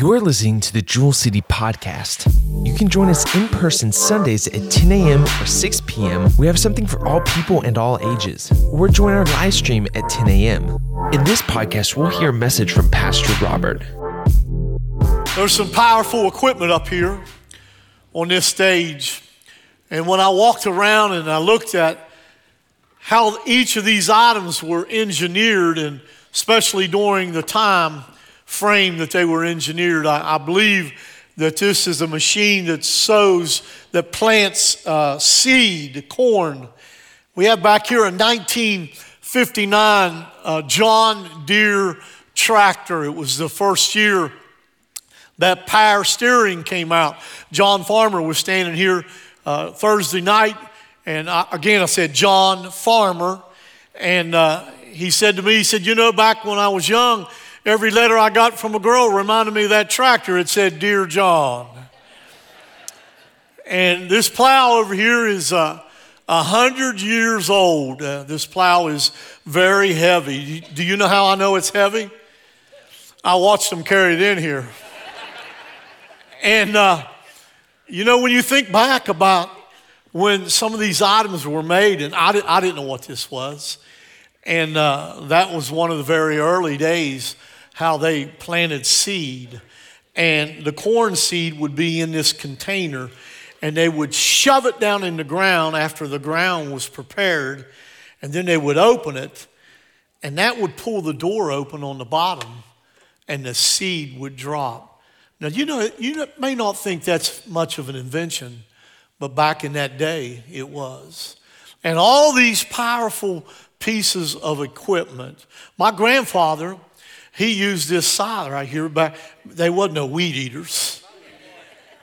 You're listening to the Jewel City Podcast. You can join us in person Sundays at 10 a.m. or 6 p.m. We have something for all people and all ages. Or join our live stream at 10 a.m. In this podcast, we'll hear a message from Pastor Robert. There's some powerful equipment up here on this stage. And when I walked around and I looked at how each of these items were engineered, and especially during the time frame that they were engineered, I, I believe that this is a machine that sows, that plants uh, seed, corn. We have back here a 1959 uh, John Deere tractor. It was the first year that power steering came out. John Farmer was standing here uh, Thursday night, and I, again I said John Farmer, and uh, he said to me, he said, you know, back when I was young, every letter I got from a girl reminded me of that tractor. It said, "Dear John." And this plow over here is uh, a hundred years old. Uh, this plow is very heavy. Do you know how I know it's heavy? I watched them carry it in here. And, uh, you know, when you think back about when some of these items were made, and I, did, I didn't know what this was, and uh, that was one of the very early days how they planted seed. And the corn seed would be in this container, and they would shove it down in the ground after the ground was prepared, and then they would open it, and that would pull the door open on the bottom, and the seed would drop. Now, you know, you may not think that's much of an invention, but back in that day, it was. And all these powerful pieces of equipment. My grandfather, he used this scythe right here, but they wasn't no weed eaters.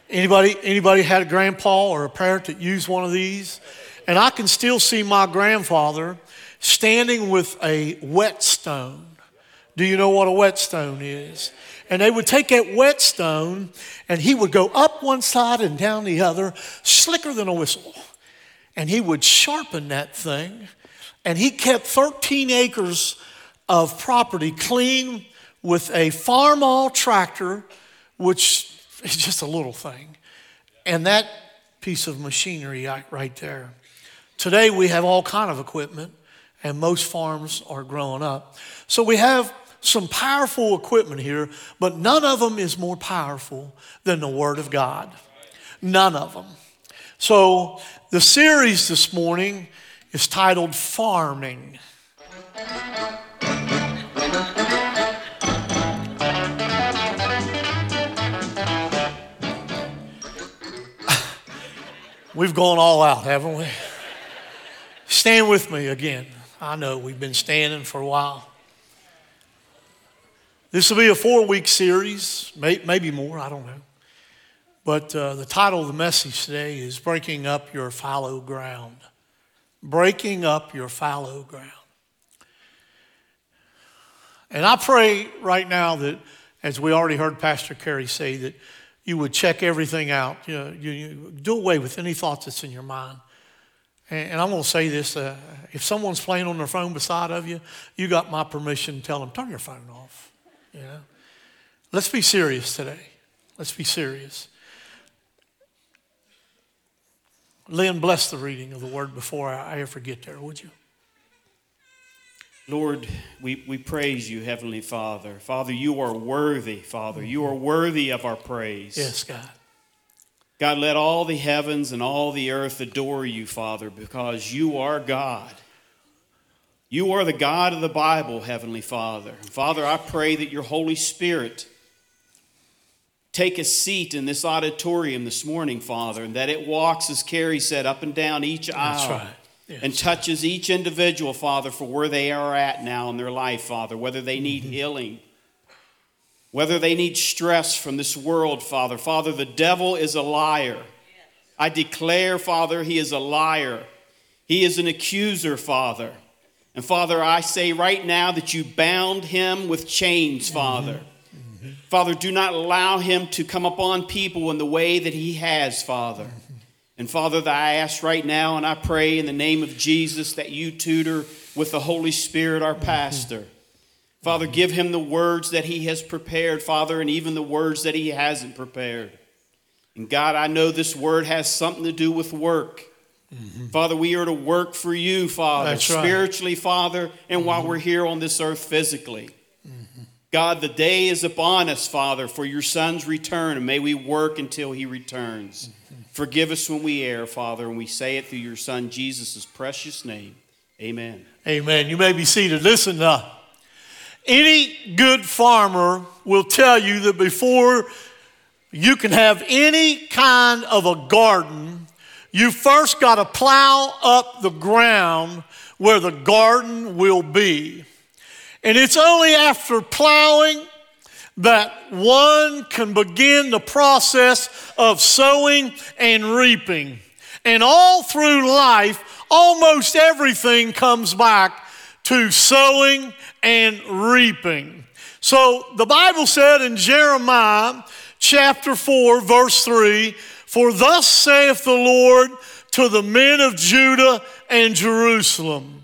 Anybody, anybody had a grandpa or a parent that used one of these? And I can still see my grandfather standing with a whetstone. Do you know what a whetstone is? and they would take that whetstone and he would go up one side and down the other, slicker than a whistle. And he would sharpen that thing. And he kept 13 acres of property clean with a Farmall tractor, which is just a little thing. And that piece of machinery right there. Today we have all kind of equipment and most farms are growing up. So we have some powerful equipment here, but none of them is more powerful than the Word of God. None of them. So the series this morning is titled Farming. We've gone all out, haven't we? Stand with me again. I know we've been standing for a while. This will be a four week series, maybe more, I don't know. But uh, the title of the message today is Breaking Up Your Fallow Ground. Breaking Up Your Fallow Ground. And I pray right now that, as we already heard Pastor Kerry say, that you would check everything out. You, know, you, you do away with any thoughts that's in your mind. And, and I'm going to say this uh, if someone's playing on their phone beside of you, you got my permission to tell them, turn your phone off. Know? Let's be serious today. Let's be serious. Lynn, bless the reading of the word before I ever get there, would you? Lord, we, we praise you, Heavenly Father. Father, you are worthy, Father. You are worthy of our praise. Yes, God. God, let all the heavens and all the earth adore you, Father, because you are God. You are the God of the Bible, Heavenly Father. Father, I pray that your Holy Spirit take a seat in this auditorium this morning, Father, and that it walks, as Carrie said, up and down each aisle. That's right. Yes. And touches each individual, Father, for where they are at now in their life, Father, whether they need mm-hmm. healing, whether they need stress from this world, Father. Father, the devil is a liar. I declare, Father, he is a liar. He is an accuser, Father. And Father, I say right now that you bound him with chains, Father. Mm-hmm. Father, do not allow him to come upon people in the way that he has, Father. Mm-hmm. And Father, that I ask right now and I pray in the name of Jesus that you tutor with the Holy Spirit our pastor. Father, give him the words that he has prepared, Father, and even the words that he hasn't prepared. And God, I know this word has something to do with work. Mm-hmm. Father, we are to work for you, Father, That's right. spiritually, Father, and while mm-hmm. we're here on this earth physically. Mm-hmm. God, the day is upon us, Father, for your Son's return, and may we work until he returns. Mm-hmm. Forgive us when we err, Father, and we say it through your Son, Jesus' precious name. Amen. Amen. You may be seated. Listen, uh, any good farmer will tell you that before you can have any kind of a garden, you first got to plow up the ground where the garden will be. And it's only after plowing that one can begin the process of sowing and reaping. And all through life, almost everything comes back to sowing and reaping. So the Bible said in Jeremiah chapter 4, verse 3 For thus saith the Lord to the men of Judah and Jerusalem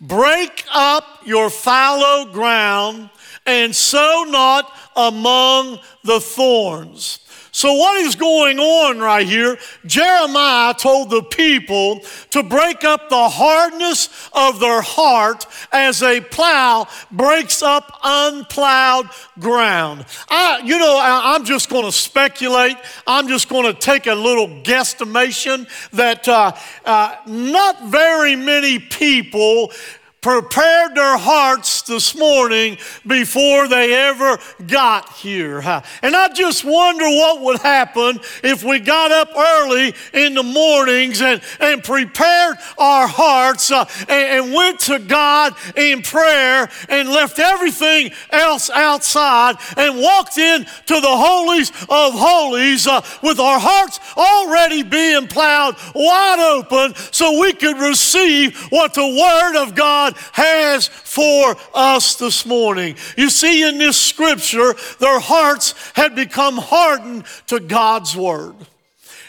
Break up your fallow ground and sow not among the thorns. So, what is going on right here? Jeremiah told the people to break up the hardness of their heart as a plow breaks up unplowed ground. I, you know, I, am just going to speculate. I'm just going to take a little guesstimation that uh, uh, not very many people prepared their hearts this morning before they ever got here. And I just wonder what would happen if we got up early in the mornings and, and prepared our hearts uh, and, and went to God in prayer and left everything else outside and walked in to the holies of holies uh, with our hearts already being plowed wide open so we could receive what the Word of God God has for us this morning. You see, in this scripture, their hearts had become hardened to God's word.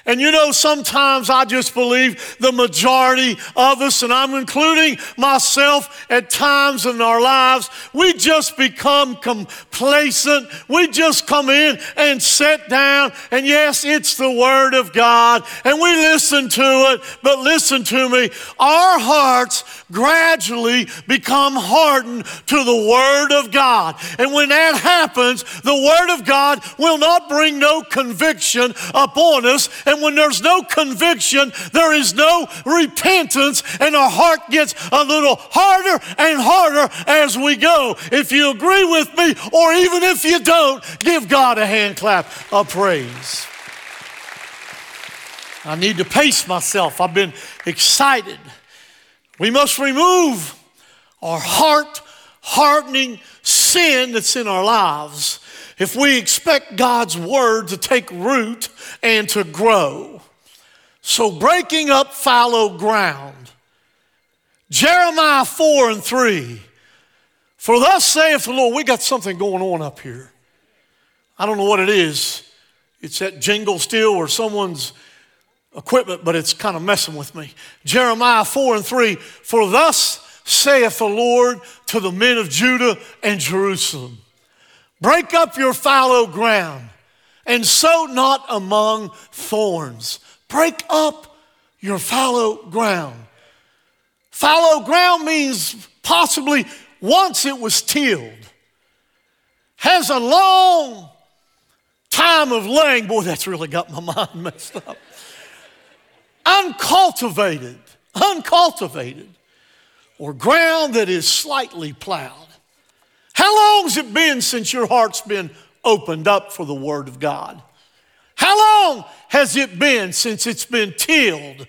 And you know, sometimes I just believe the majority of us, and I'm including myself at times in our lives, we just become complacent. We just come in and sit down, and yes, it's the Word of God, and we listen to it, but listen to me, our hearts gradually become hardened to the Word of God. And when that happens, the Word of God will not bring no conviction upon us. And when there's no conviction, there is no repentance, and our heart gets a little harder and harder as we go. If you agree with me, or even if you don't, give God a hand clap of praise. I need to pace myself. I've been excited. We must remove our heart hardening sin that's in our lives if we expect God's word to take root and to grow. So, breaking up fallow ground. Jeremiah 4 and 3. For thus saith the Lord, we got something going on up here. I don't know what it is. It's that jingle still or someone's equipment, but it's kind of messing with me. Jeremiah 4 and 3. For thus saith the Lord to the men of Judah and Jerusalem Break up your fallow ground and sow not among thorns. Break up your fallow ground. Fallow ground means possibly once it was tilled, has a long time of laying. Boy, that's really got my mind messed up. Uncultivated, uncultivated, or ground that is slightly plowed. How long's it been since your heart's been opened up for the Word of God? How long has it been since it's been tilled?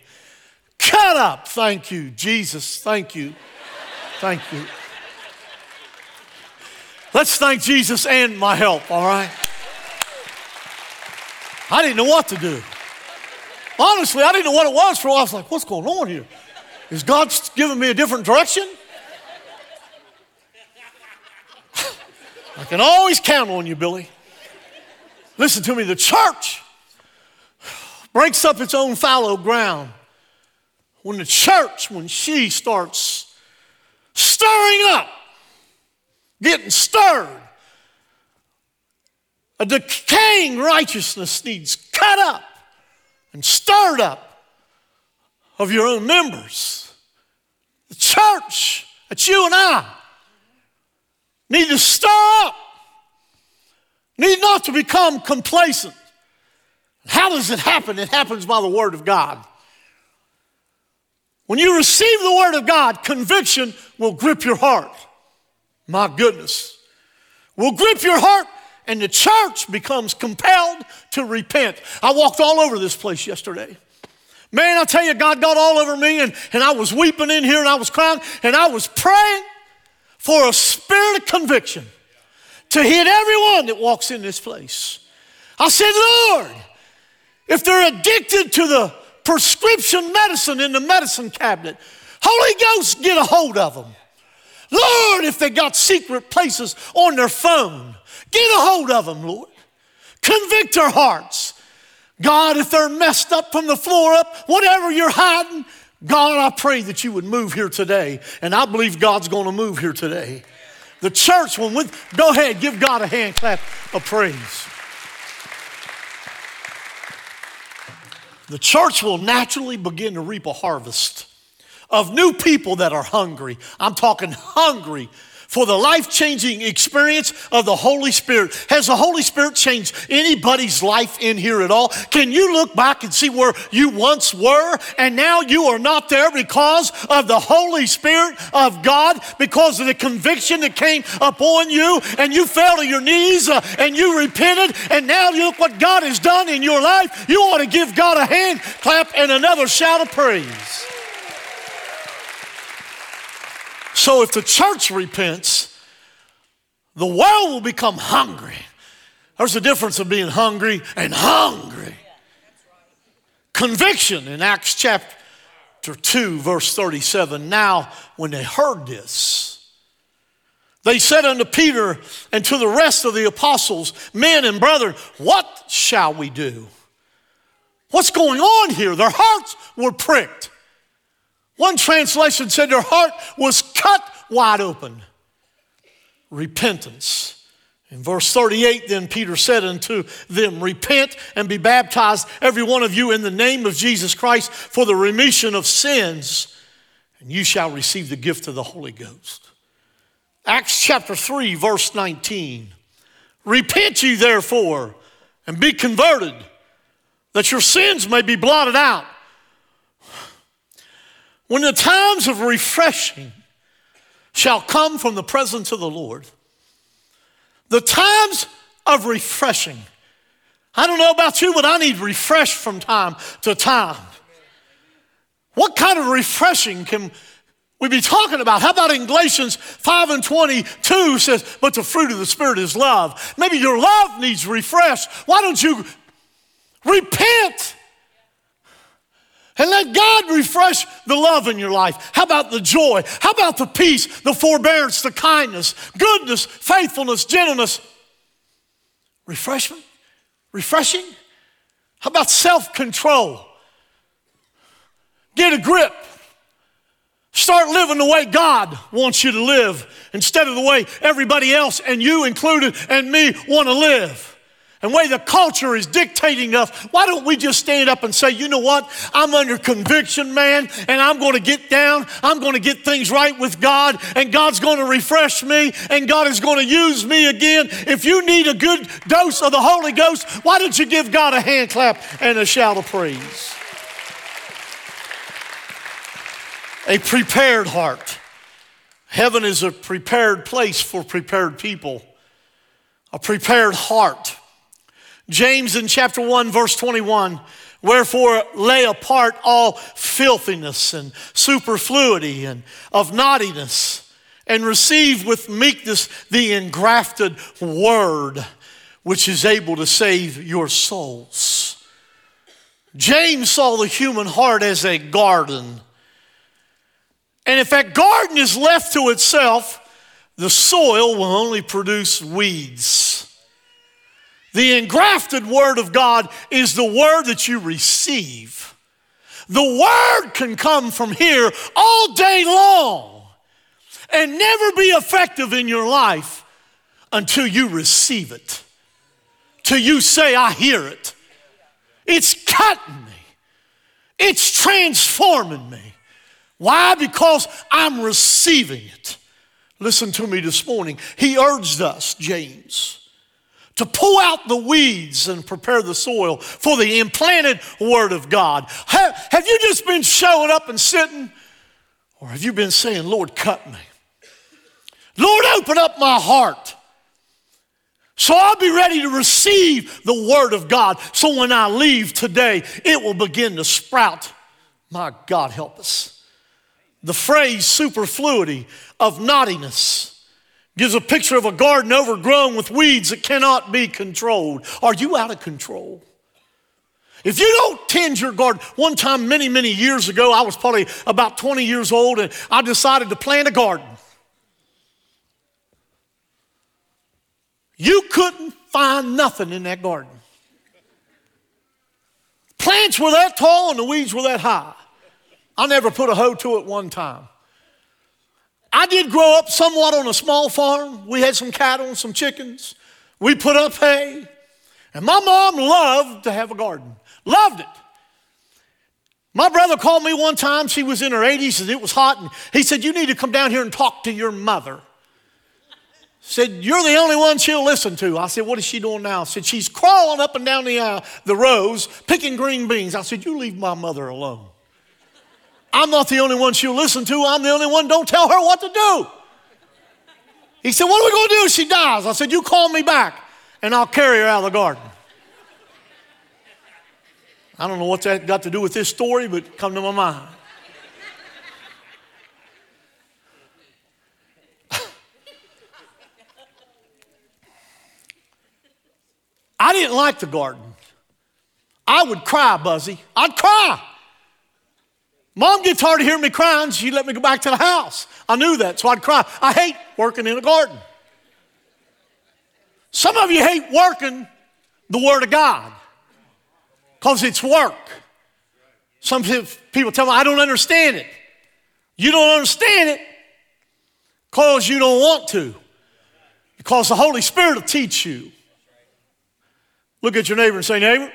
Cut up. Thank you, Jesus. Thank you. Thank you. Let's thank Jesus and my help, all right? I didn't know what to do. Honestly, I didn't know what it was for a while. I was like, what's going on here? Is God giving me a different direction? I can always count on you, Billy. Listen to me, the church breaks up its own fallow ground when the church, when she starts stirring up getting stirred. A decaying righteousness needs cut up and stirred up of your own members. The church that you and I need to stir up, need not to become complacent. How does it happen? It happens by the Word of God. When you receive the Word of God, conviction will grip your heart. My goodness. Will grip your heart and the church becomes compelled to repent. I walked all over this place yesterday. Man, I tell you, God got all over me, and, and I was weeping in here, and I was crying, and I was praying for a spirit of conviction to hit everyone that walks in this place. I said, Lord, if they're addicted to the prescription medicine in the medicine cabinet, Holy Ghost, get a hold of them. Lord, if they got secret places on their phone, Get a hold of them, Lord. Convict their hearts. God, if they're messed up from the floor up, whatever you're hiding, God, I pray that you would move here today. And I believe God's going to move here today. The church, when we, go ahead, give God a hand clap of praise. The church will naturally begin to reap a harvest of new people that are hungry. I'm talking hungry for the life changing experience of the Holy Spirit. Has the Holy Spirit changed anybody's life in here at all? Can you look back and see where you once were and now you are not there because of the Holy Spirit of God, because of the conviction that came upon you and you fell to your knees uh, and you repented and now look what God has done in your life? You ought to give God a hand clap and another shout of praise. So if the church repents, the world will become hungry. There's a difference of being hungry and hungry. Conviction in Acts chapter 2, verse 37. Now, when they heard this, they said unto Peter and to the rest of the apostles, Men and brethren, what shall we do? What's going on here? Their hearts were pricked. One translation said their heart was cut wide open. Repentance. In verse 38, then Peter said unto them, Repent and be baptized, every one of you, in the name of Jesus Christ for the remission of sins, and you shall receive the gift of the Holy Ghost. Acts chapter 3, verse 19. Repent ye therefore and be converted, that your sins may be blotted out when the times of refreshing shall come from the presence of the Lord, the times of refreshing. I don't know about you, but I need refresh from time to time. What kind of refreshing can we be talking about? How about in Galatians 5 and 22 says, but the fruit of the Spirit is love. Maybe your love needs refresh. Why don't you repent? And let God refresh the love in your life. How about the joy? How about the peace, the forbearance, the kindness, goodness, faithfulness, gentleness? Refreshment? Refreshing? How about self control? Get a grip. Start living the way God wants you to live instead of the way everybody else, and you included, and me want to live and way the culture is dictating us, why don't we just stand up and say, you know what? I'm under conviction, man, and I'm going to get down. I'm going to get things right with God, and God's going to refresh me, and God is going to use me again. If you need a good dose of the Holy Ghost, why don't you give God a hand clap and a shout of praise? A prepared heart. Heaven is a prepared place for prepared people, a prepared heart. James in chapter 1, verse 21. Wherefore lay apart all filthiness and superfluity and of naughtiness, and receive with meekness the engrafted word, which is able to save your souls. James saw the human heart as a garden. And if that garden is left to itself, the soil will only produce weeds. The engrafted word of God is the word that you receive. The word can come from here all day long. and never be effective in your life until you receive it. Till you say, I hear it. It's cutting me, it's transforming me. Why? Because I'm receiving it. Listen to me this morning. He urged us, James, to pull out the weeds and prepare the soil for the implanted Word of God. Have, have you just been showing up and sitting? Or have you been saying, Lord, cut me? Lord, open up my heart. So I'll be ready to receive the Word of God. So when I leave today, it will begin to sprout. My God, help us. The phrase superfluity of naughtiness gives a picture of a garden overgrown with weeds that cannot be controlled. Are you out of control? If you don't tend your garden, one time many, many years ago, I was probably about 20 years old and I decided to plant a garden. You couldn't find nothing in that garden. Plants were that tall and the weeds were that high. I never put a hoe to it one time. I did grow up somewhat on a small farm. We had some cattle and some chickens. We put up hay. And my mom loved to have a garden. Loved it. My brother called me one time. She was in her 80s and it was hot. And he said, You need to come down here and talk to your mother. Said, You're the only one she'll listen to. I said, What is she doing now? Said, She's crawling up and down the, uh, the rows picking green beans. I said, You leave my mother alone. I'm not the only one she'll listen to. I'm the only one. Don't tell her what to do. He said, What are we going to do if she dies? I said, You call me back and I'll carry her out of the garden. I don't know what that got to do with this story, but come to my mind. I didn't like the garden. I would cry, Buzzy. I'd cry. Mom gets tired of hearing me crying. She'd let me go back to the house. I knew that, so I'd cry. I hate working in a garden. Some of you hate working the Word of God because it's work. Some people tell me, I don't understand it. You don't understand it because you don't want to, because the Holy Spirit will teach you. Look at your neighbor and say, Neighbor,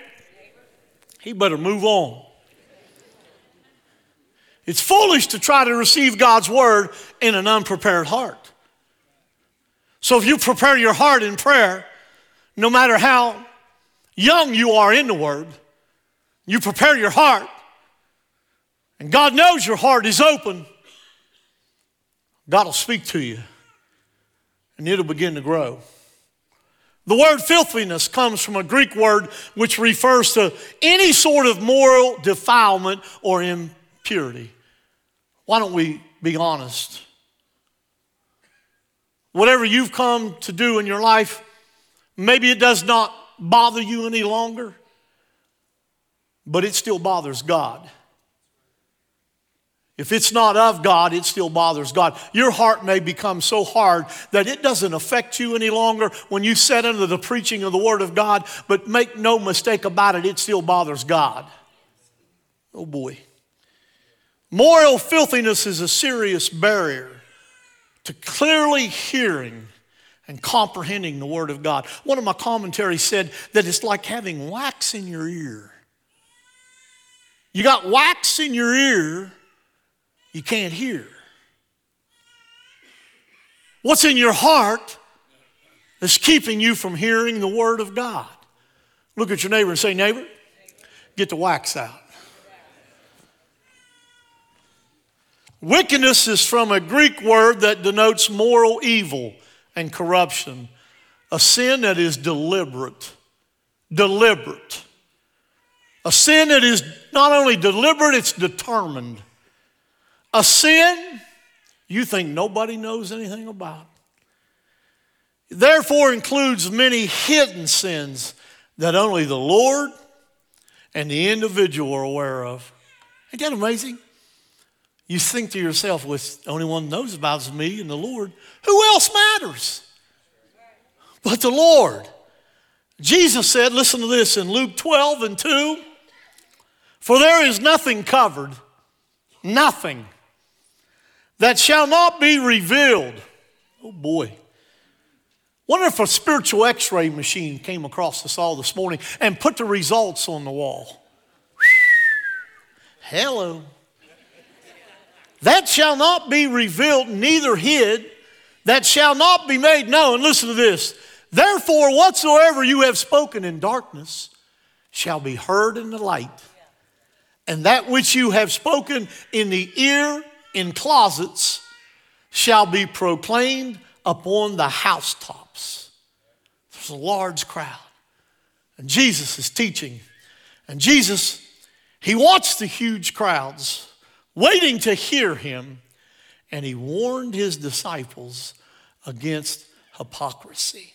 he better move on. It's foolish to try to receive God's word in an unprepared heart. So if you prepare your heart in prayer, no matter how young you are in the word, you prepare your heart, and God knows your heart is open, God will speak to you, and it'll begin to grow. The word filthiness comes from a Greek word which refers to any sort of moral defilement or impurity. Why don't we be honest? Whatever you've come to do in your life, maybe it does not bother you any longer, but it still bothers God. If it's not of God, it still bothers God. Your heart may become so hard that it doesn't affect you any longer when you sit under the preaching of the Word of God, but make no mistake about it, it still bothers God. Oh boy. Moral filthiness is a serious barrier to clearly hearing and comprehending the Word of God. One of my commentaries said that it's like having wax in your ear. You got wax in your ear, you can't hear. What's in your heart is keeping you from hearing the Word of God. Look at your neighbor and say, Neighbor, get the wax out. Wickedness is from a Greek word that denotes moral evil and corruption, a sin that is deliberate. Deliberate. A sin that is not only deliberate, it's determined. A sin you think nobody knows anything about. Therefore, includes many hidden sins that only the Lord and the individual are aware of. Ain't that amazing? You think to yourself, well, the only one knows about is me and the Lord. Who else matters? But the Lord. Jesus said, listen to this in Luke 12 and 2 For there is nothing covered, nothing that shall not be revealed. Oh boy. Wonder if a spiritual x ray machine came across us all this morning and put the results on the wall. Hello. That shall not be revealed, neither hid, that shall not be made known. Listen to this. Therefore, whatsoever you have spoken in darkness shall be heard in the light. And that which you have spoken in the ear in closets shall be proclaimed upon the housetops. There's a large crowd. And Jesus is teaching. And Jesus, he watched the huge crowds waiting to hear him. And he warned his disciples against hypocrisy.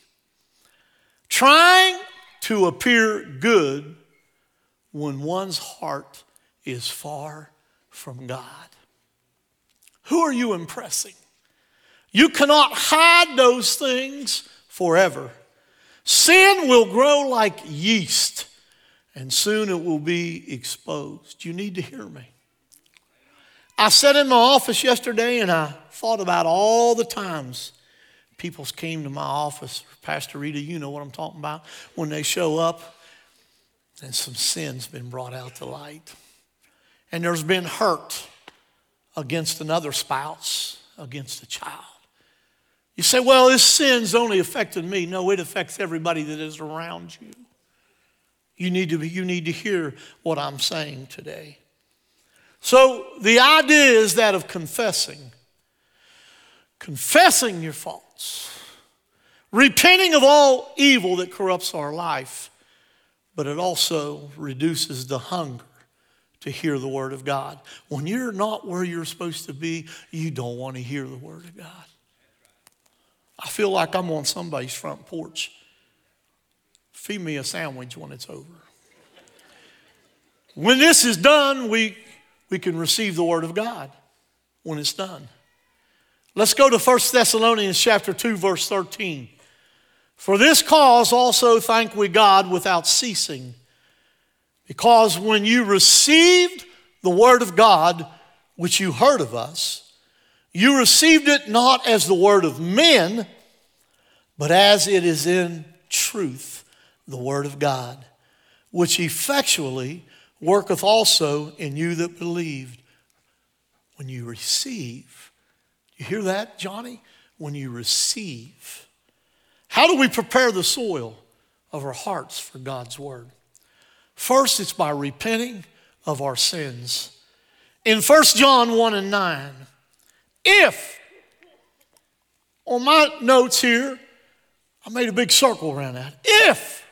Trying to appear good when one's heart is far from God. Who are you impressing? You cannot hide those things forever. Sin will grow like yeast, and soon it will be exposed. You need to hear me. I sat in my office yesterday and I thought about all the times people came to my office. Pastor Rita, you know what I'm talking about. When they show up and some sin's been brought out to light. And there's been hurt against another spouse, against a child. You say, well, this sin's only affected me. No, it affects everybody that is around you. You need to, be, you need to hear what I'm saying today. So the idea is that of confessing confessing your faults, repenting of all evil that corrupts our life, but it also reduces the hunger to hear the Word of God. When you're not where you're supposed to be, you don't want to hear the Word of God. I feel like I'm on somebody's front porch. Feed me a sandwich when it's over. When this is done, we, we can receive the Word of God when it's done. Let's go to 1 Thessalonians chapter 2 verse 13. For this cause also thank we God without ceasing. Because when you received the word of God which you heard of us, you received it not as the word of men, but as it is in truth, the word of God, which effectually worketh also in you that believed. When you receive you hear that, Johnny? When you receive. How do we prepare the soil of our hearts for God's word? First, it's by repenting of our sins. In 1 John 1 and 9, if, on my notes here, I made a big circle around that. If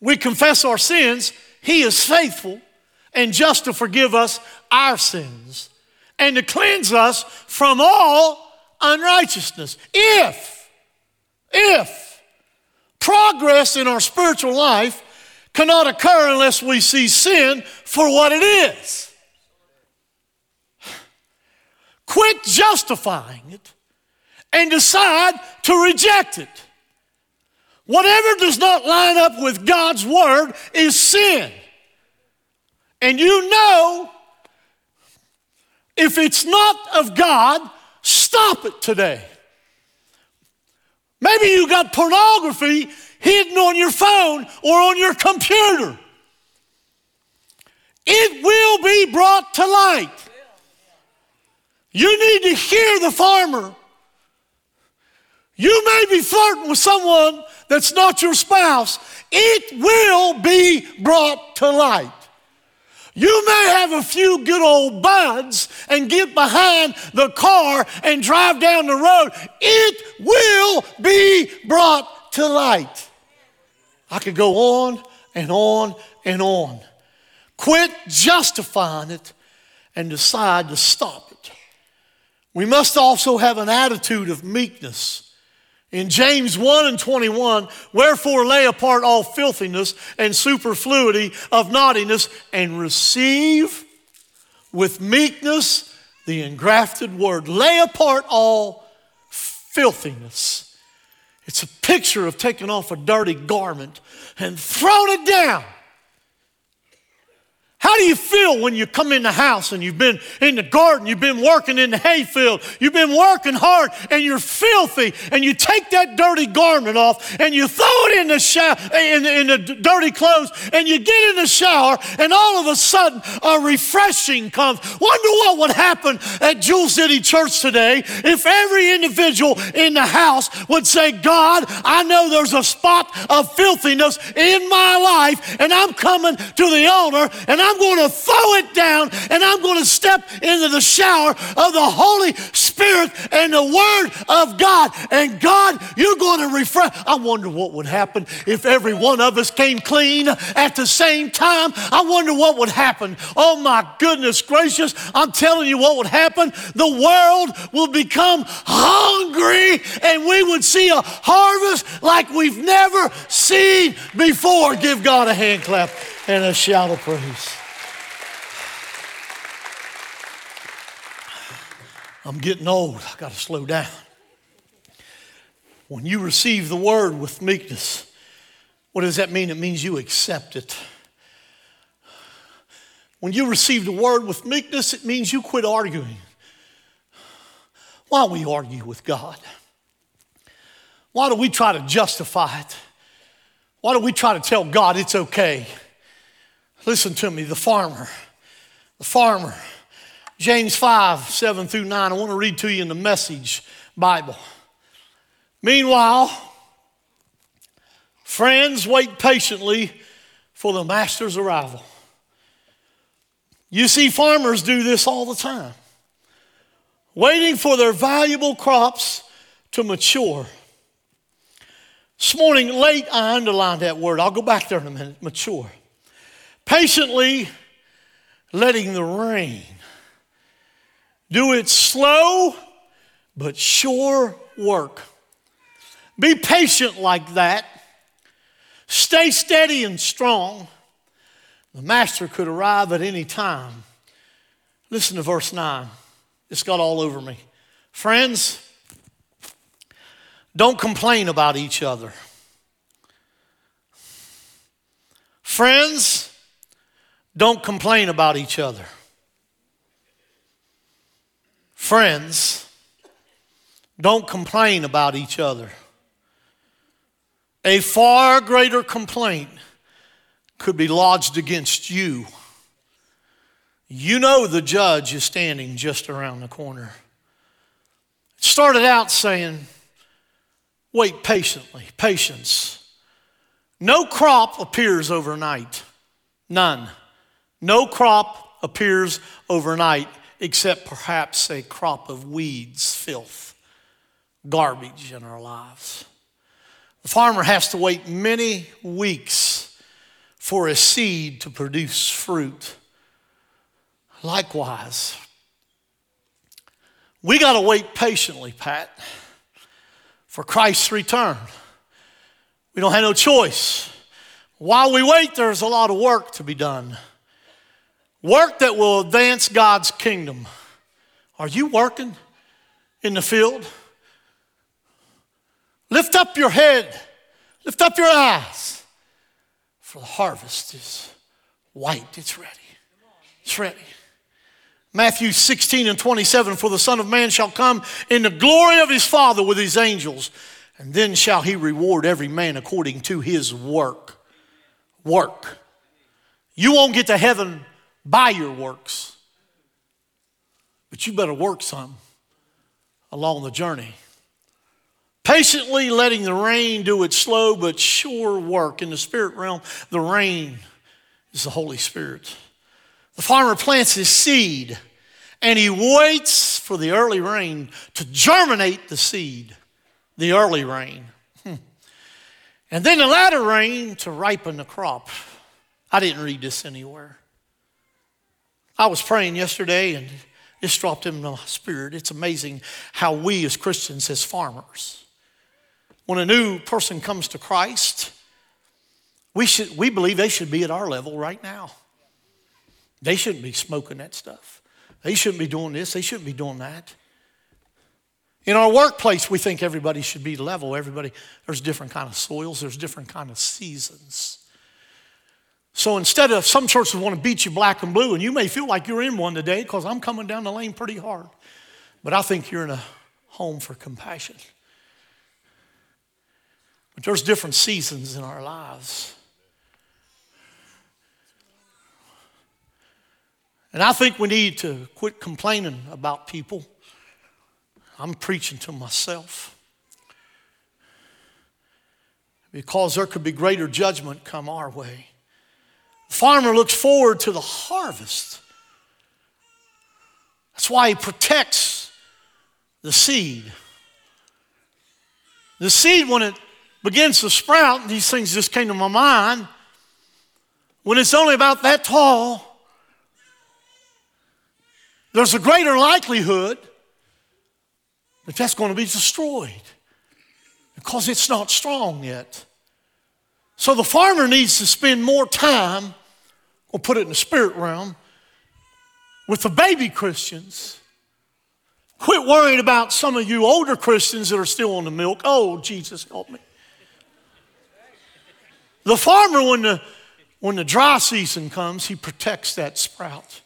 we confess our sins, He is faithful and just to forgive us our sins and to cleanse us from all unrighteousness. If, if progress in our spiritual life cannot occur unless we see sin for what it is. Quit justifying it and decide to reject it. Whatever does not line up with God's word is sin. And you know if it's not of God, stop it today. Maybe you got pornography hidden on your phone or on your computer. It will be brought to light. You need to hear the farmer. You may be flirting with someone that's not your spouse. It will be brought to light. You may have a few good old buds and get behind the car and drive down the road. It will be brought to light. I could go on and on and on. Quit justifying it and decide to stop it. We must also have an attitude of meekness. In James 1 and 21, wherefore lay apart all filthiness and superfluity of naughtiness and receive with meekness the engrafted word. Lay apart all filthiness. It's a picture of taking off a dirty garment and throwing it down. How do you feel when you come in the house and you've been in the garden, you've been working in the hayfield, you've been working hard and you're filthy and you take that dirty garment off and you throw it in the shower, in, in the dirty clothes and you get in the shower and all of a sudden a refreshing comes. Wonder what would happen at Jewel City Church today if every individual in the house would say, God, I know there's a spot of filthiness in my life and I'm coming to the altar and I'm going to throw it down and I'm going to step into the shower of the Holy Spirit and the Word of God. And God, you're going to refresh. I wonder what would happen if every one of us came clean at the same time. I wonder what would happen. Oh my goodness gracious, I'm telling you what would happen. The world will become hungry and we would see a harvest like we've never seen before. Give God a hand clap and a shout of praise. I'm getting old. I got to slow down. When you receive the word with meekness, what does that mean? It means you accept it. When you receive the word with meekness, it means you quit arguing. Why we argue with God? Why do we try to justify it? Why do we try to tell God it's okay? Listen to me, the farmer, the farmer James 5, 7 through 9. I want to read to you in the message Bible. Meanwhile, friends wait patiently for the master's arrival. You see, farmers do this all the time, waiting for their valuable crops to mature. This morning, late, I underlined that word. I'll go back there in a minute mature. Patiently letting the rain do it slow, but sure work. Be patient like that. Stay steady and strong. The master could arrive at any time. Listen to verse 9. It's got all over me. Friends, don't complain about each other. Friends, don't complain about each other. Friends, don't complain about each other. A far greater complaint could be lodged against you. You know the judge is standing just around the corner. It started out saying, wait patiently, patience. No crop appears overnight. None. No crop appears overnight except perhaps a crop of weeds, filth, garbage in our lives. The farmer has to wait many weeks for a seed to produce fruit. Likewise, we got to wait patiently, Pat, for Christ's return. We don't have no choice. While we wait, there's a lot of work to be done. Work that will advance God's kingdom. Are you working in the field? Lift up your head, lift up your eyes, for the harvest is white, it's ready. It's ready. Matthew 16 and 27 For the Son of Man shall come in the glory of his Father with his angels, and then shall he reward every man according to his work. Work. You won't get to heaven by your works. But you better work some along the journey. Patiently letting the rain do its slow but sure work. In the spirit realm, the rain is the Holy Spirit. The farmer plants his seed and he waits for the early rain to germinate the seed, the early rain. Hmm. And then the latter rain to ripen the crop. I didn't read this anywhere. I was praying yesterday and this dropped in my spirit. It's amazing how we as Christians, as farmers, when a new person comes to Christ, we, should, we believe they should be at our level right now. They shouldn't be smoking that stuff. They shouldn't be doing this. They shouldn't be doing that. In our workplace, we think everybody should be level. Everybody, there's different kind of soils. There's different kind of seasons. So instead of some churches want to beat you black and blue, and you may feel like you're in one today because I'm coming down the lane pretty hard, but I think you're in a home for compassion. But there's different seasons in our lives. And I think we need to quit complaining about people. I'm preaching to myself. Because there could be greater judgment come our way. The farmer looks forward to the harvest. That's why he protects the seed. The seed, when it begins to sprout, and these things just came to my mind, when it's only about that tall, there's a greater likelihood that that's going to be destroyed because it's not strong yet. So the farmer needs to spend more time, or put it in the spirit realm, with the baby Christians. Quit worrying about some of you older Christians that are still on the milk. Oh, Jesus, help me. The farmer, when the, when the dry season comes, he protects that sprout.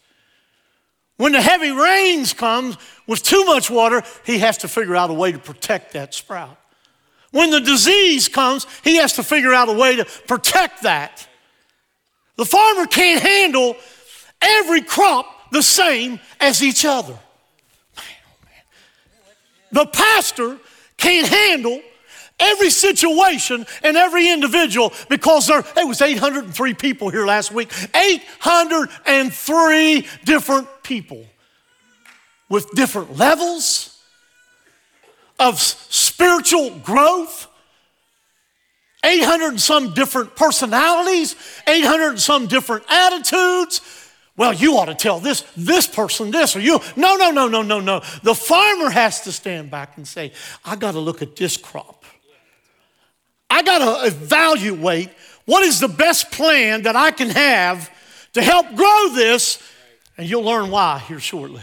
When the heavy rains come with too much water, he has to figure out a way to protect that sprout. When the disease comes, he has to figure out a way to protect that. The farmer can't handle every crop the same as each other. The pastor can't handle every situation and every individual because there it was 803 people here last week 803 different people with different levels of spiritual growth 800 and some different personalities 800 and some different attitudes well, you ought to tell this, this person this, or you. No, no, no, no, no, no. The farmer has to stand back and say, I got to look at this crop. I got to evaluate what is the best plan that I can have to help grow this, and you'll learn why here shortly.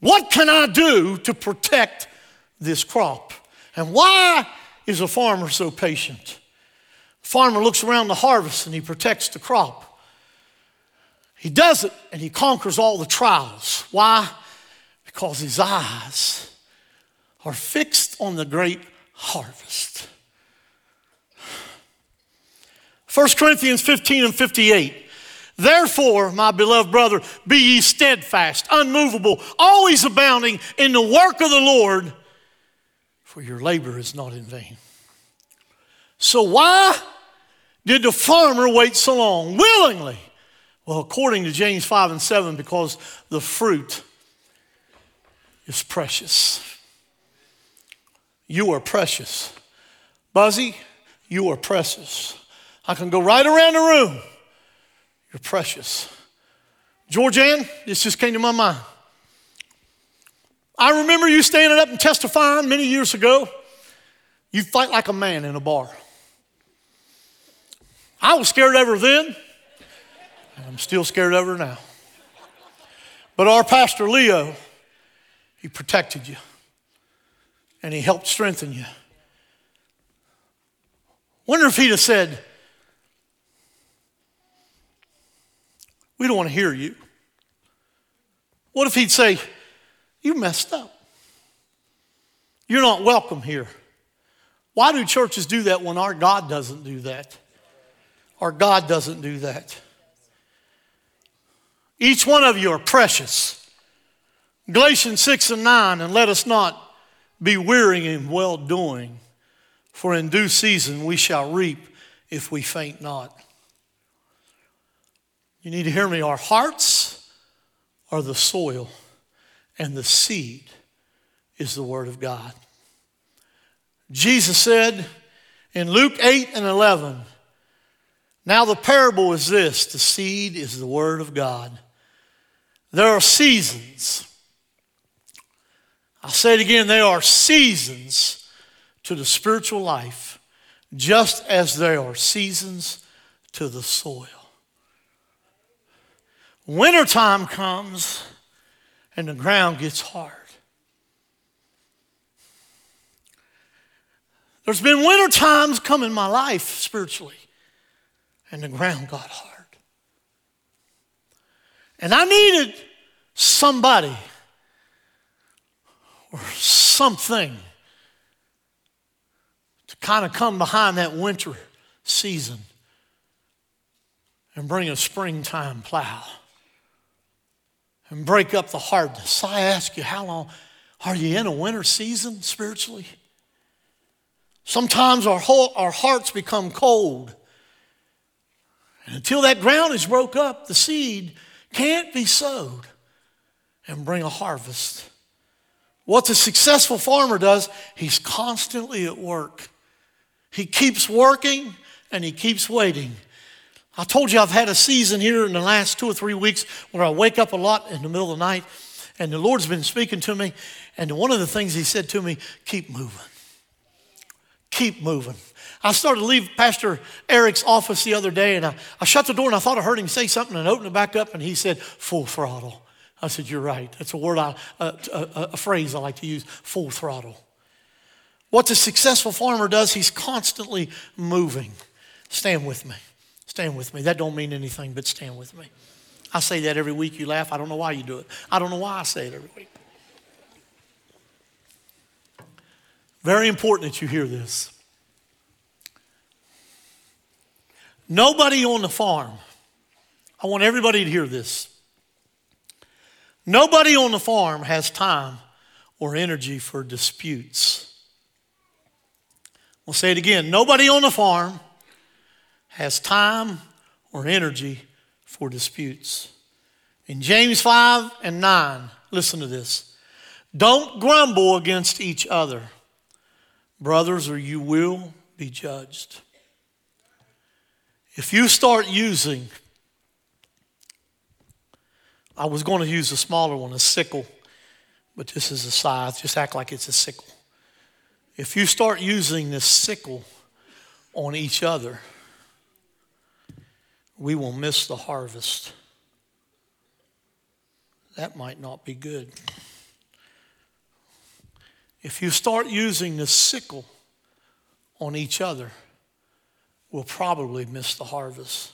What can I do to protect this crop? And why is a farmer so patient? The farmer looks around the harvest and he protects the crop. He does it and he conquers all the trials. Why? Because his eyes are fixed on the great harvest. 1 Corinthians 15 and 58. Therefore, my beloved brother, be ye steadfast, unmovable, always abounding in the work of the Lord, for your labor is not in vain. So, why did the farmer wait so long? Willingly. Well, according to James 5 and 7, because the fruit is precious. You are precious. Buzzy, you are precious. I can go right around the room. You're precious. Georgianne, this just came to my mind. I remember you standing up and testifying many years ago. You fight like a man in a bar. I was scared of her then, and I'm still scared of her now. But our pastor Leo, he protected you and he helped strengthen you. Wonder if he'd have said, We don't want to hear you. What if he'd say, You messed up? You're not welcome here. Why do churches do that when our God doesn't do that? Our God doesn't do that. Each one of you are precious. Galatians 6 and 9, and let us not be weary in well doing, for in due season we shall reap if we faint not. You need to hear me. Our hearts are the soil, and the seed is the Word of God. Jesus said in Luke 8 and 11, Now the parable is this the seed is the Word of God. There are seasons I'll say it again there are seasons to the spiritual life, just as there are seasons to the soil. Wintertime comes and the ground gets hard. There's been winter times come in my life spiritually. and the ground got hard. And I needed somebody or something to kind of come behind that winter season and bring a springtime plow and break up the hardness. I ask you, how long are you in a winter season spiritually? Sometimes our, whole, our hearts become cold. And until that ground is broke up, the seed can't be sowed and bring a harvest. What the successful farmer does, he's constantly at work. He keeps working and he keeps waiting. I told you I've had a season here in the last two or three weeks where I wake up a lot in the middle of the night and the Lord's been speaking to me. And one of the things He said to me, keep moving. Keep moving. I started to leave Pastor Eric's office the other day and I, I shut the door and I thought I heard him say something and opened it back up and he said, full throttle. I said, You're right. That's a word, I, a, a, a phrase I like to use full throttle. What the successful farmer does, he's constantly moving. Stand with me. Stand with me. That don't mean anything, but stand with me. I say that every week. You laugh. I don't know why you do it. I don't know why I say it every week. Very important that you hear this. Nobody on the farm, I want everybody to hear this. Nobody on the farm has time or energy for disputes. We'll say it again. Nobody on the farm has time or energy for disputes. In James 5 and 9, listen to this. Don't grumble against each other, brothers, or you will be judged. If you start using, I was going to use a smaller one, a sickle, but this is a scythe. Just act like it's a sickle. If you start using this sickle on each other, we will miss the harvest. That might not be good. If you start using the sickle on each other, we'll probably miss the harvest.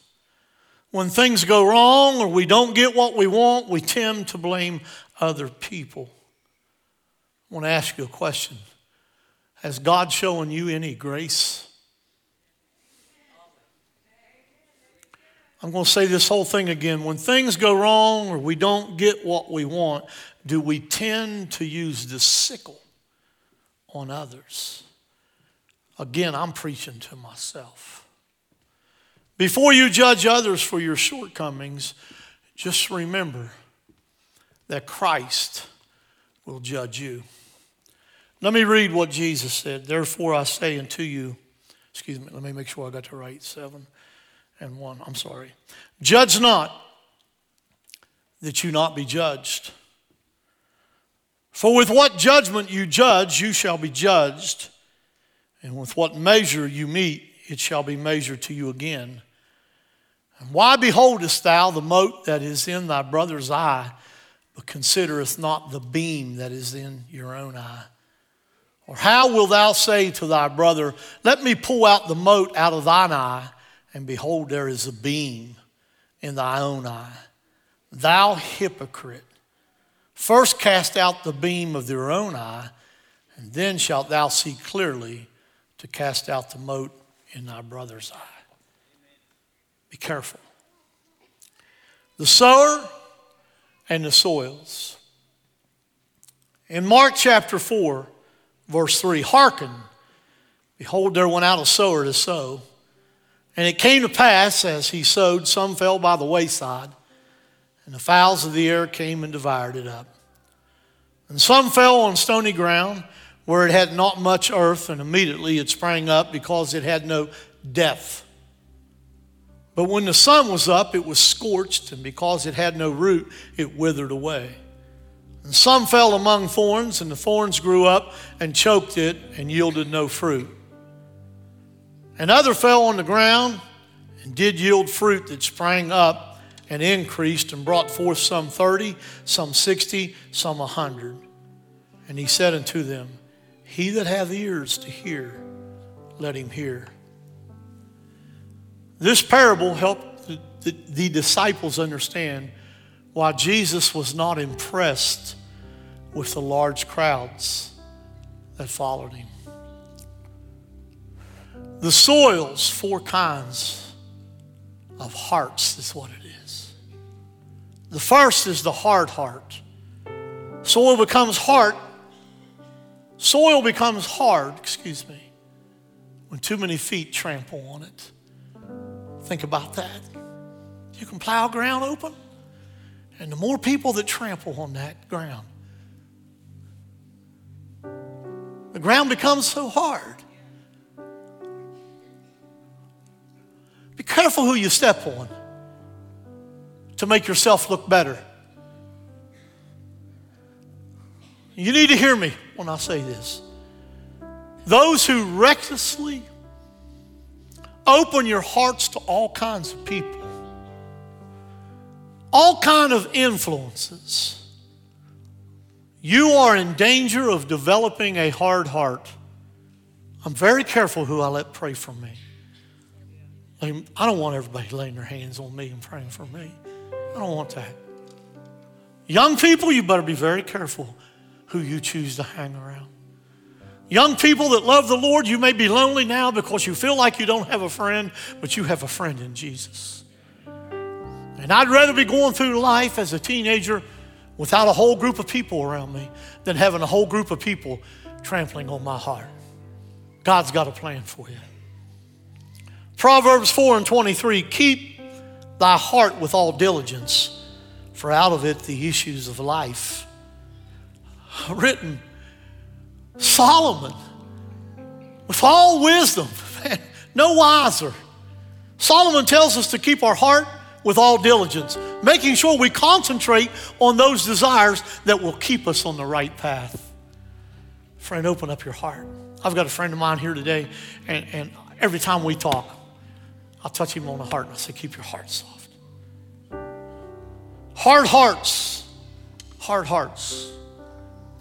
When things go wrong or we don't get what we want, we tend to blame other people. I want to ask you a question Has God shown you any grace? I'm going to say this whole thing again. When things go wrong or we don't get what we want, do we tend to use the sickle on others? Again, I'm preaching to myself. Before you judge others for your shortcomings, just remember that Christ will judge you. Let me read what Jesus said. Therefore, I say unto you, excuse me, let me make sure I got the right seven and 1. I'm sorry. Judge not that you not be judged. For with what judgment you judge, you shall be judged. And with what measure you meet, it shall be measured to you again. And why beholdest thou the mote that is in thy brother's eye, but considerest not the beam that is in your own eye? Or how wilt thou say to thy brother, Let me pull out the mote out of thine eye? And behold, there is a beam in thy own eye. Thou hypocrite, first cast out the beam of their own eye, and then shalt thou see clearly to cast out the mote in thy brother's eye. Be careful. The sower and the soils. In Mark chapter 4, verse 3, hearken, behold, there went out a sower to sow. And it came to pass as he sowed, some fell by the wayside, and the fowls of the air came and devoured it up. And some fell on stony ground where it had not much earth, and immediately it sprang up because it had no depth. But when the sun was up, it was scorched, and because it had no root, it withered away. And some fell among thorns, and the thorns grew up and choked it and yielded no fruit. And other fell on the ground and did yield fruit that sprang up and increased and brought forth some 30, some 60, some a 100. And he said unto them, He that hath ears to hear, let him hear. This parable helped the, the, the disciples understand why Jesus was not impressed with the large crowds that followed him. The soil's four kinds of hearts, is what it is. The first is the hard heart. Soil becomes hard. Soil becomes hard, excuse me, when too many feet trample on it. Think about that. You can plow ground open, and the more people that trample on that ground, the ground becomes so hard. Be careful who you step on to make yourself look better. You need to hear me when I say this. Those who recklessly open your hearts to all kinds of people, all kind of influences, you are in danger of developing a hard heart. I'm very careful who I let pray for me. I don't want everybody laying their hands on me and praying for me. I don't want that. Young people, you better be very careful who you choose to hang around. Young people that love the Lord, you may be lonely now because you feel like you don't have a friend, but you have a friend in Jesus. And I'd rather be going through life as a teenager without a whole group of people around me than having a whole group of people trampling on my heart. God's got a plan for you. Proverbs 4 and 23 Keep thy heart with all diligence, for out of it the issues of life. Written Solomon, with all wisdom, man, no wiser. Solomon tells us to keep our heart with all diligence, making sure we concentrate on those desires that will keep us on the right path. Friend, open up your heart. I've got a friend of mine here today, and, and every time we talk, I'll touch him on the heart and I say, Keep your heart soft. Hard hearts, hard hearts,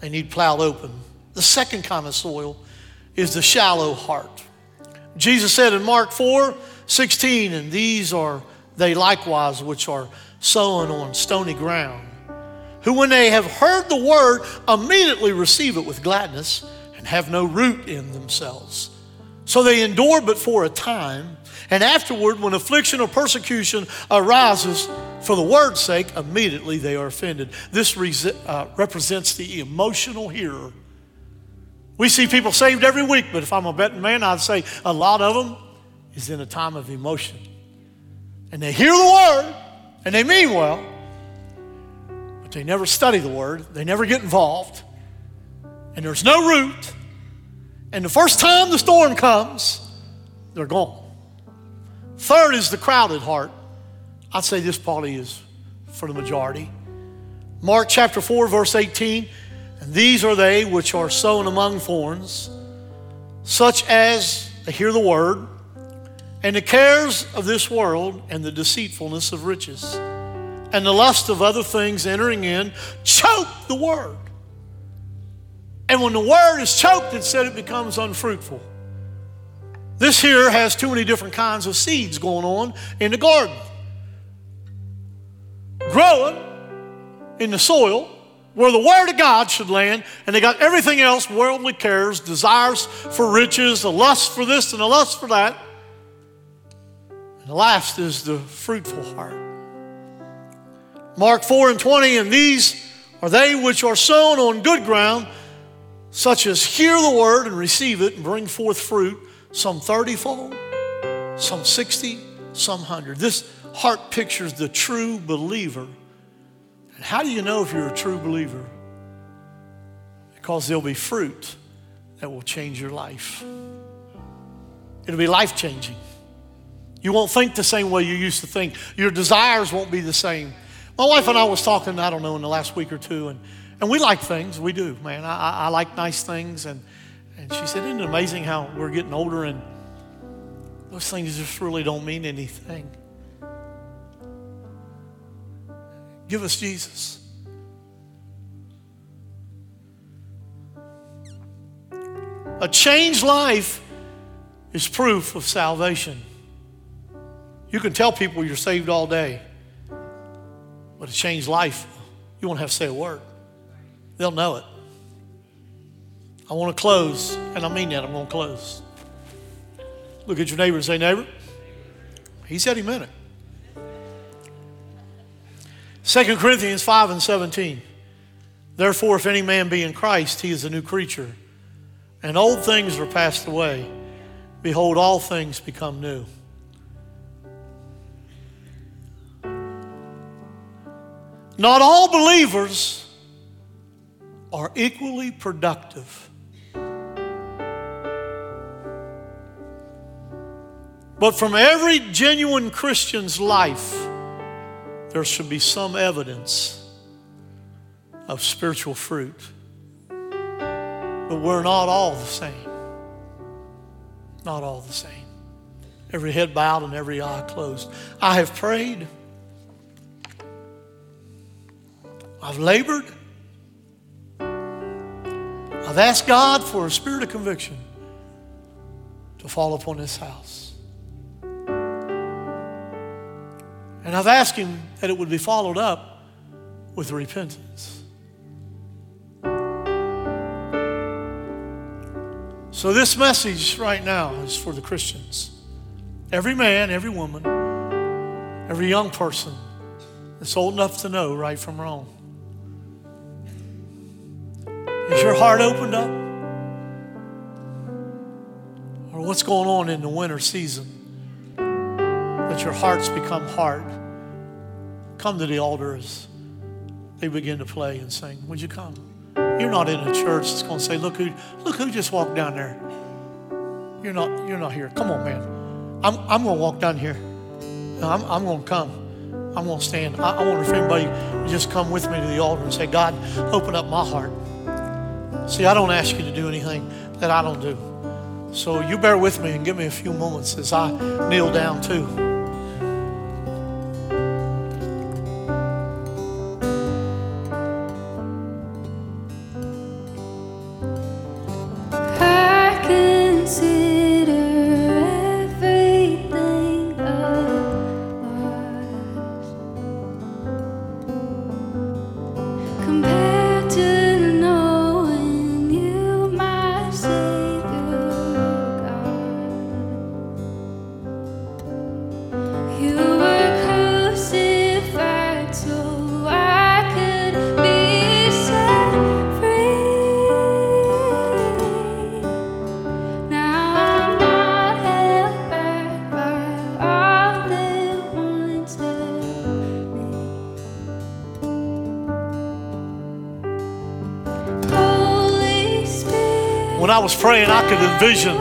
they need plowed open. The second kind of soil is the shallow heart. Jesus said in Mark 4 16, and these are they likewise which are sown on stony ground, who when they have heard the word immediately receive it with gladness and have no root in themselves. So they endure but for a time. And afterward, when affliction or persecution arises for the word's sake, immediately they are offended. This uh, represents the emotional hearer. We see people saved every week, but if I'm a betting man, I'd say a lot of them is in a time of emotion. And they hear the word, and they mean well, but they never study the word, they never get involved, and there's no root. And the first time the storm comes, they're gone. Third is the crowded heart. I'd say this probably is for the majority. Mark chapter 4, verse 18. And these are they which are sown among thorns, such as they hear the word, and the cares of this world, and the deceitfulness of riches, and the lust of other things entering in, choke the word. And when the word is choked, it said it becomes unfruitful. This here has too many different kinds of seeds going on in the garden. Growing in the soil where the Word of God should land, and they got everything else worldly cares, desires for riches, a lust for this and a lust for that. And the last is the fruitful heart. Mark 4 and 20, and these are they which are sown on good ground, such as hear the word and receive it and bring forth fruit some 30 fold, some 60, some 100. This heart pictures the true believer. And how do you know if you're a true believer? Because there'll be fruit that will change your life. It'll be life changing. You won't think the same way you used to think. Your desires won't be the same. My wife and I was talking, I don't know, in the last week or two, and, and we like things. We do, man. I, I like nice things, and and she said, Isn't it amazing how we're getting older and those things just really don't mean anything? Give us Jesus. A changed life is proof of salvation. You can tell people you're saved all day, but a changed life, you won't have to say a word. They'll know it. I want to close, and I mean that. I'm going to close. Look at your neighbor and say, Neighbor, he said he meant it. 2 Corinthians 5 and 17. Therefore, if any man be in Christ, he is a new creature. And old things are passed away. Behold, all things become new. Not all believers are equally productive. But from every genuine Christian's life, there should be some evidence of spiritual fruit. But we're not all the same. Not all the same. Every head bowed and every eye closed. I have prayed. I've labored. I've asked God for a spirit of conviction to fall upon this house. And I've asked Him that it would be followed up with repentance. So, this message right now is for the Christians. Every man, every woman, every young person that's old enough to know right from wrong. Is your heart opened up? Or what's going on in the winter season your hearts become hard? Come to the altar as they begin to play and sing. Would you come? You're not in a church that's going to say, "Look who, look who just walked down there." You're not, you're not here. Come on, man. I'm, I'm going to walk down here. I'm, I'm going to come. I'm going to stand. I, I wonder if anybody would just come with me to the altar and say, "God, open up my heart." See, I don't ask you to do anything that I don't do. So you bear with me and give me a few moments as I kneel down too. Was praying, I could envision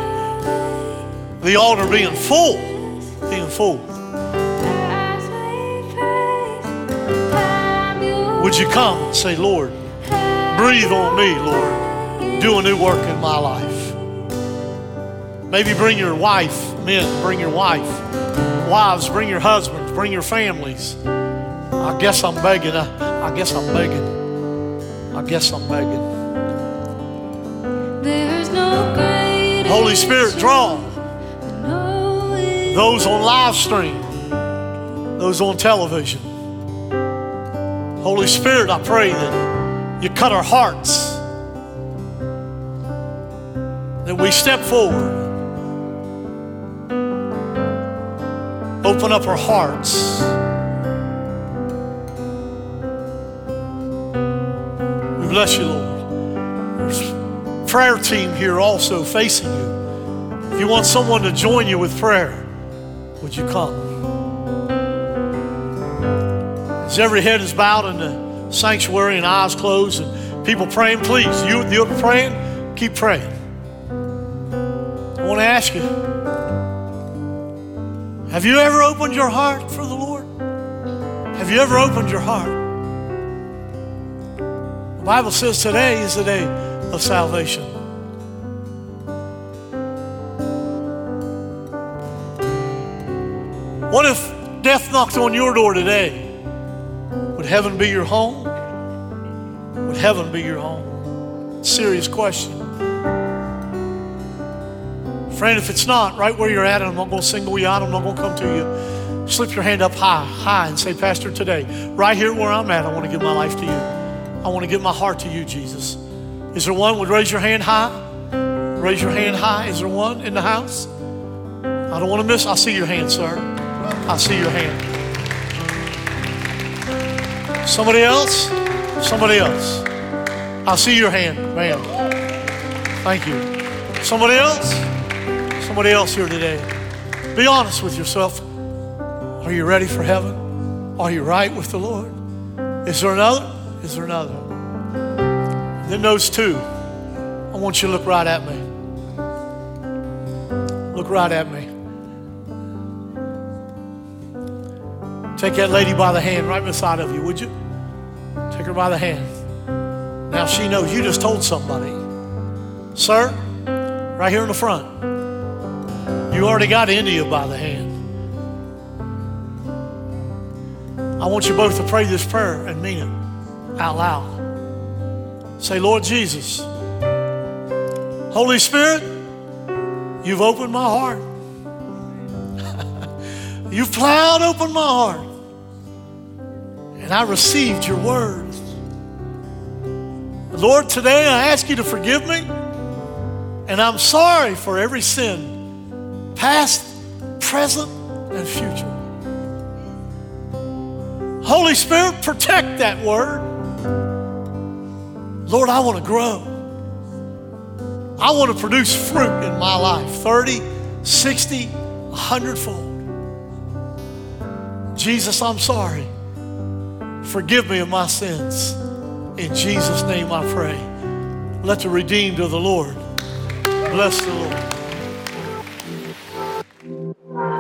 the altar being full, being full. Would you come and say, Lord, breathe on me, Lord. Do a new work in my life. Maybe bring your wife, men, bring your wife. Wives, bring your husbands, bring your families. I guess I'm begging. I, I guess I'm begging. I guess I'm begging. Holy Spirit, draw those on live stream, those on television. Holy Spirit, I pray that you cut our hearts, that we step forward, open up our hearts. We bless you, Lord. There's prayer team here also facing you. If you want someone to join you with prayer, would you come? As every head is bowed in the sanctuary and eyes closed and people praying, please, you, you're praying, keep praying. I want to ask you, have you ever opened your heart for the Lord? Have you ever opened your heart? The Bible says today is the day of salvation. Knocked on your door today? Would heaven be your home? Would heaven be your home? Serious question. Friend, if it's not, right where you're at, I'm not going to single you out, I'm not going to come to you. slip your hand up high, high, and say, Pastor, today, right here where I'm at, I want to give my life to you. I want to give my heart to you, Jesus. Is there one? Would raise your hand high? Raise your hand high. Is there one in the house? I don't want to miss. I see your hand, sir. I see your hand. Somebody else? Somebody else. I see your hand, ma'am. Thank you. Somebody else? Somebody else here today. Be honest with yourself. Are you ready for heaven? Are you right with the Lord? Is there another? Is there another? Then those two, I want you to look right at me. Look right at me. Take that lady by the hand right beside of you, would you? Take her by the hand. Now she knows you just told somebody. Sir, right here in the front. You already got India by the hand. I want you both to pray this prayer and mean it out loud. Say, Lord Jesus, Holy Spirit, you've opened my heart. You've plowed open my heart. And I received your words. Lord, today I ask you to forgive me. And I'm sorry for every sin, past, present, and future. Holy Spirit, protect that word. Lord, I want to grow. I want to produce fruit in my life 30, 60, 100 fold. Jesus, I'm sorry. Forgive me of my sins. In Jesus' name I pray. Let the redeemed of the Lord bless the Lord.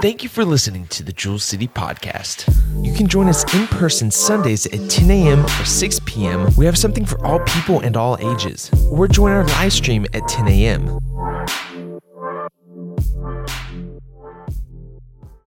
Thank you for listening to the Jewel City Podcast. You can join us in person Sundays at 10 a.m. or 6 p.m. We have something for all people and all ages. Or join our live stream at 10 a.m.